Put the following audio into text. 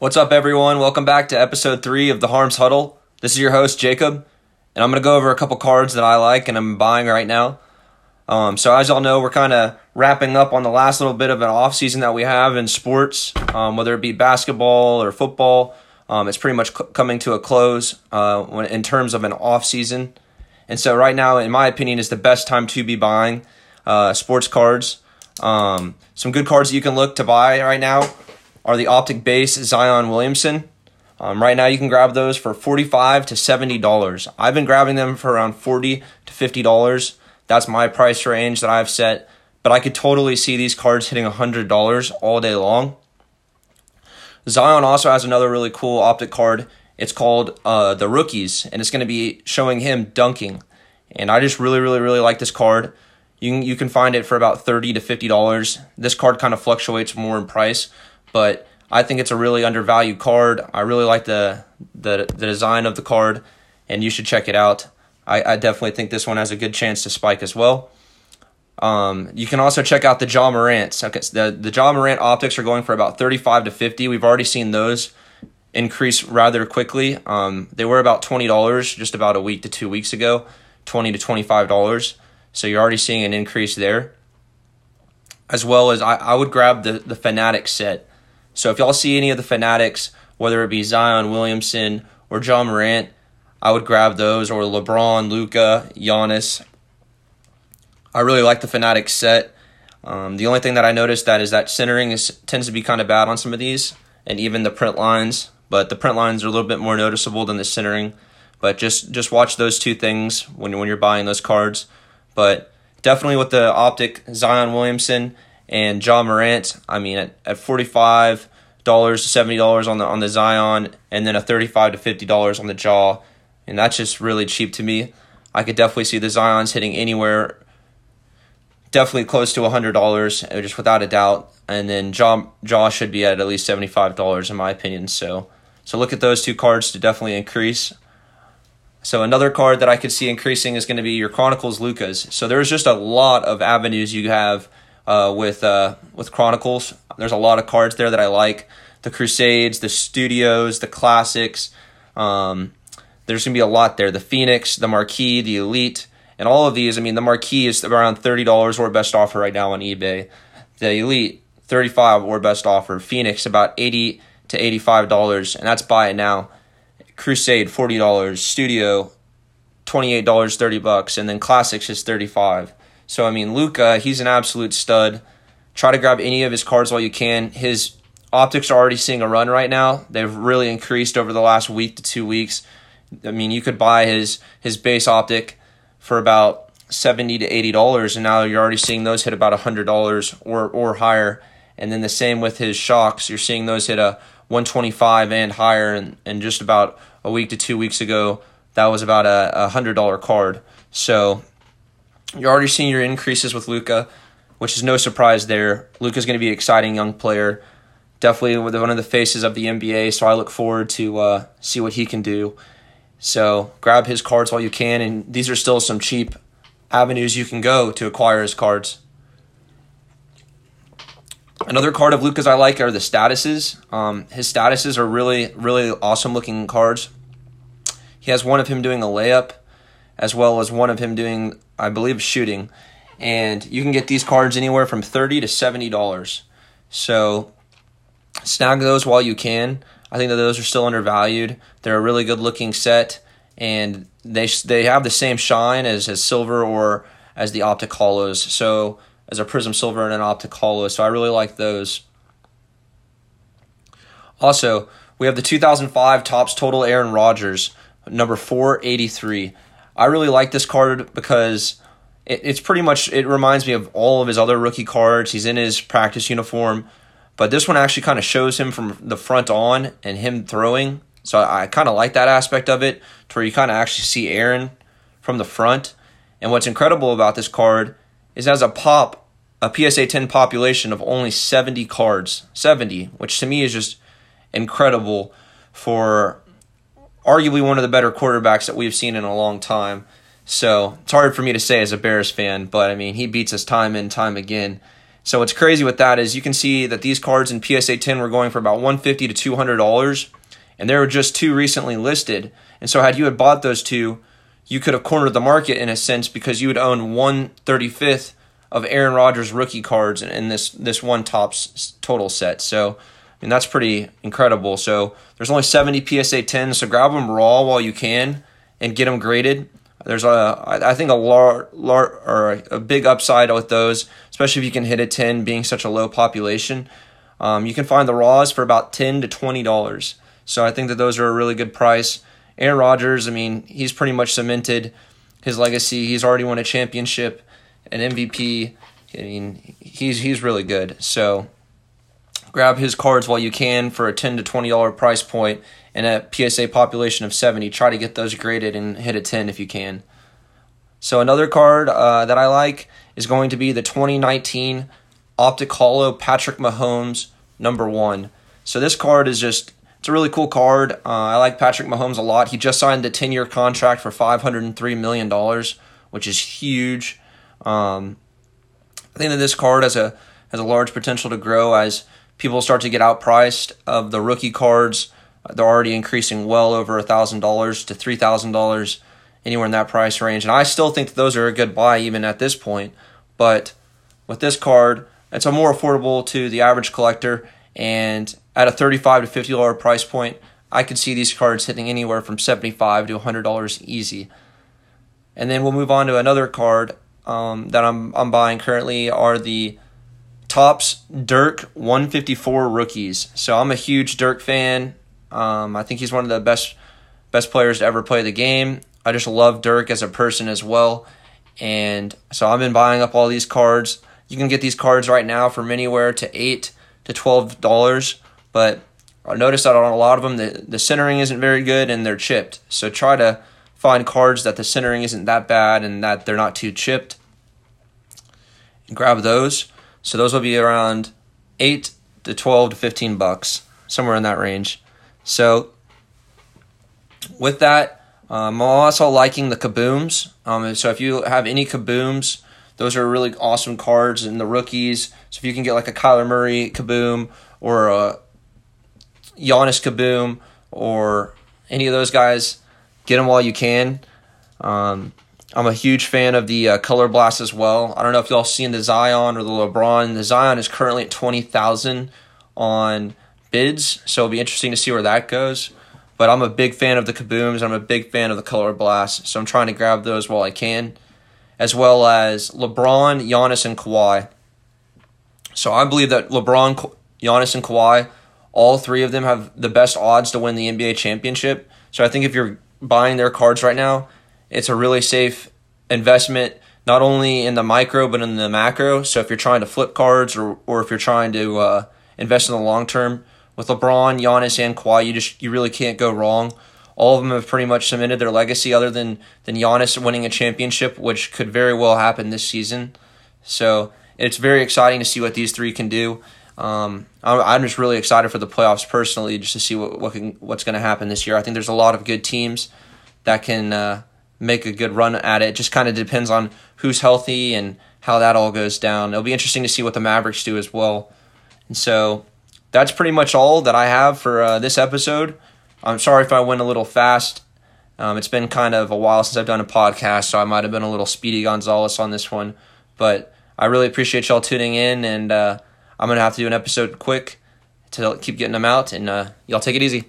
What's up, everyone? Welcome back to episode three of the Harms Huddle. This is your host, Jacob, and I'm going to go over a couple cards that I like and I'm buying right now. Um, so, as y'all know, we're kind of wrapping up on the last little bit of an off season that we have in sports, um, whether it be basketball or football. Um, it's pretty much coming to a close uh, when, in terms of an off season. And so, right now, in my opinion, is the best time to be buying uh, sports cards. Um, some good cards that you can look to buy right now are the Optic Base Zion Williamson. Um, right now, you can grab those for forty-five to seventy dollars. I've been grabbing them for around forty to fifty dollars. That's my price range that I've set. But I could totally see these cards hitting hundred dollars all day long. Zion also has another really cool optic card. It's called uh, the Rookies, and it's going to be showing him dunking. And I just really, really, really like this card. You can, you can find it for about thirty to fifty dollars. This card kind of fluctuates more in price, but I think it's a really undervalued card. I really like the the, the design of the card, and you should check it out. I, I definitely think this one has a good chance to spike as well. Um, you can also check out the Ja Morant. Okay, so the the Ja Morant optics are going for about thirty five to fifty. We've already seen those increase rather quickly. Um, they were about twenty dollars just about a week to two weeks ago, twenty to twenty five dollars. So you're already seeing an increase there. As well as I, I would grab the, the Fanatic set. So if y'all see any of the Fanatics, whether it be Zion Williamson or Ja Morant, I would grab those or LeBron, Luka, Giannis. I really like the Fanatic set. Um, the only thing that I noticed that is that centering is tends to be kind of bad on some of these, and even the print lines. But the print lines are a little bit more noticeable than the centering. But just just watch those two things when when you're buying those cards. But definitely with the optic Zion Williamson and Ja Morant, I mean at, at forty five dollars to seventy dollars on the on the Zion, and then a thirty five to fifty dollars on the Ja, and that's just really cheap to me. I could definitely see the Zions hitting anywhere, definitely close to hundred dollars, uh, just without a doubt. And then Ja Ja should be at at least seventy five dollars in my opinion. So so look at those two cards to definitely increase. So another card that I could see increasing is going to be your Chronicles Lucas. So there's just a lot of avenues you have uh, with uh, with Chronicles. There's a lot of cards there that I like. The Crusades, the Studios, the Classics. Um, there's going to be a lot there. The Phoenix, the Marquee, the Elite, and all of these. I mean, the Marquee is around thirty dollars or best offer right now on eBay. The Elite, thirty five or best offer. Phoenix about eighty to eighty five dollars, and that's buy it now. Crusade forty dollars, Studio twenty eight dollars, thirty bucks, and then Classics is thirty five. So I mean, Luka, he's an absolute stud. Try to grab any of his cards while you can. His optics are already seeing a run right now. They've really increased over the last week to two weeks. I mean, you could buy his his base optic for about seventy to eighty dollars, and now you're already seeing those hit about hundred dollars or or higher. And then the same with his shocks, you're seeing those hit a 125 and higher, and, and just about a week to two weeks ago, that was about a, a hundred dollar card. So you're already seeing your increases with Luka, which is no surprise there. Luka's going to be an exciting young player, definitely one of the faces of the NBA. So I look forward to uh, see what he can do. So grab his cards while you can, and these are still some cheap avenues you can go to acquire his cards. Another card of Luka's I like are the statuses. Um, his statuses are really, really awesome looking cards. He has one of him doing a layup, as well as one of him doing, I believe, shooting. And you can get these cards anywhere from thirty to seventy dollars. So snag those while you can. I think that those are still undervalued. They're a really good looking set, and they they have the same shine as as silver or as the optic holos. So as a prism silver and an optic holo. So I really like those. Also, we have the 2005 Topps Total Aaron Rodgers, number 483. I really like this card because it, it's pretty much, it reminds me of all of his other rookie cards. He's in his practice uniform, but this one actually kind of shows him from the front on and him throwing. So I, I kind of like that aspect of it, to where you kind of actually see Aaron from the front. And what's incredible about this card is as a pop, a PSA 10 population of only 70 cards. 70, which to me is just incredible for arguably one of the better quarterbacks that we've seen in a long time. So it's hard for me to say as a Bears fan, but I mean, he beats us time and time again. So what's crazy with that is you can see that these cards in PSA 10 were going for about 150 to 200 dollars, and there were just two recently listed. And so had you had bought those two, you could have cornered the market in a sense because you would own one thirty fifth of Aaron Rodgers rookie cards in this this one Topps total set. So Mean that's pretty incredible. So there's only 70 PSA 10s, so grab them raw while you can and get them graded. There's a I think a lar, lar or a big upside with those, especially if you can hit a 10 being such a low population. Um, you can find the raws for about 10 to 20 dollars. So I think that those are a really good price. Aaron Rodgers, I mean, he's pretty much cemented his legacy. He's already won a championship, an MVP. I mean, he's he's really good. So grab his cards while you can for a ten to twenty dollar price point and a PSA population of seventy. Try to get those graded and hit a ten if you can. So another card uh, that I like is going to be the 2019 Optic Holo Patrick Mahomes number one. So this card is just it's a really cool card. Uh, I like Patrick Mahomes a lot. He just signed a 10 year contract for $503 million, which is huge. Um, I think that this card has a has a large potential to grow as people start to get outpriced of the rookie cards. They're already increasing well over $1,000 to $3,000, anywhere in that price range. And I still think that those are a good buy even at this point. But with this card, it's a more affordable to the average collector and at a 35 to 50 dollar price point, I could see these cards hitting anywhere from 75 to 100 dollars easy. And then we'll move on to another card um, that I'm I'm buying currently are the Topps Dirk 154 rookies. So I'm a huge Dirk fan. Um, I think he's one of the best best players to ever play the game. I just love Dirk as a person as well. And so I've been buying up all these cards. You can get these cards right now from anywhere to eight to twelve dollars. But I noticed that on a lot of them, the, the centering isn't very good and they're chipped. So try to find cards that the centering isn't that bad and that they're not too chipped. And grab those. So those will be around 8 to 12 to 15 bucks, somewhere in that range. So with that, um, I'm also liking the kabooms. Um, so if you have any kabooms, those are really awesome cards and the rookies. So if you can get like a Kyler Murray kaboom or a Giannis Kaboom or any of those guys, get them while you can. Um, I'm a huge fan of the uh, Color Blast as well. I don't know if y'all seen the Zion or the LeBron. The Zion is currently at twenty thousand on bids, so it'll be interesting to see where that goes. But I'm a big fan of the Kabooms. I'm a big fan of the Color Blast, so I'm trying to grab those while I can, as well as LeBron, Giannis, and Kawhi. So I believe that LeBron, Giannis, and Kawhi all three of them have the best odds to win the NBA championship. So I think if you're buying their cards right now, it's a really safe investment, not only in the micro but in the macro. So if you're trying to flip cards or or if you're trying to uh, invest in the long term with LeBron, Giannis, and Kawhi, you just you really can't go wrong. All of them have pretty much cemented their legacy, other than than Giannis winning a championship, which could very well happen this season. So it's very exciting to see what these three can do. Um, I'm just really excited for the playoffs personally, just to see what, what can, what's going to happen this year. I think there's a lot of good teams that can uh, make a good run at it. just kind of depends on who's healthy and how that all goes down. It'll be interesting to see what the Mavericks do as well. And so that's pretty much all that I have for uh, this episode. I'm sorry if I went a little fast. Um, it's been kind of a while since I've done a podcast, so I might have been a little Speedy Gonzalez on this one. But I really appreciate y'all tuning in and. Uh, I'm gonna have to do an episode quick to keep getting them out, and uh, y'all take it easy.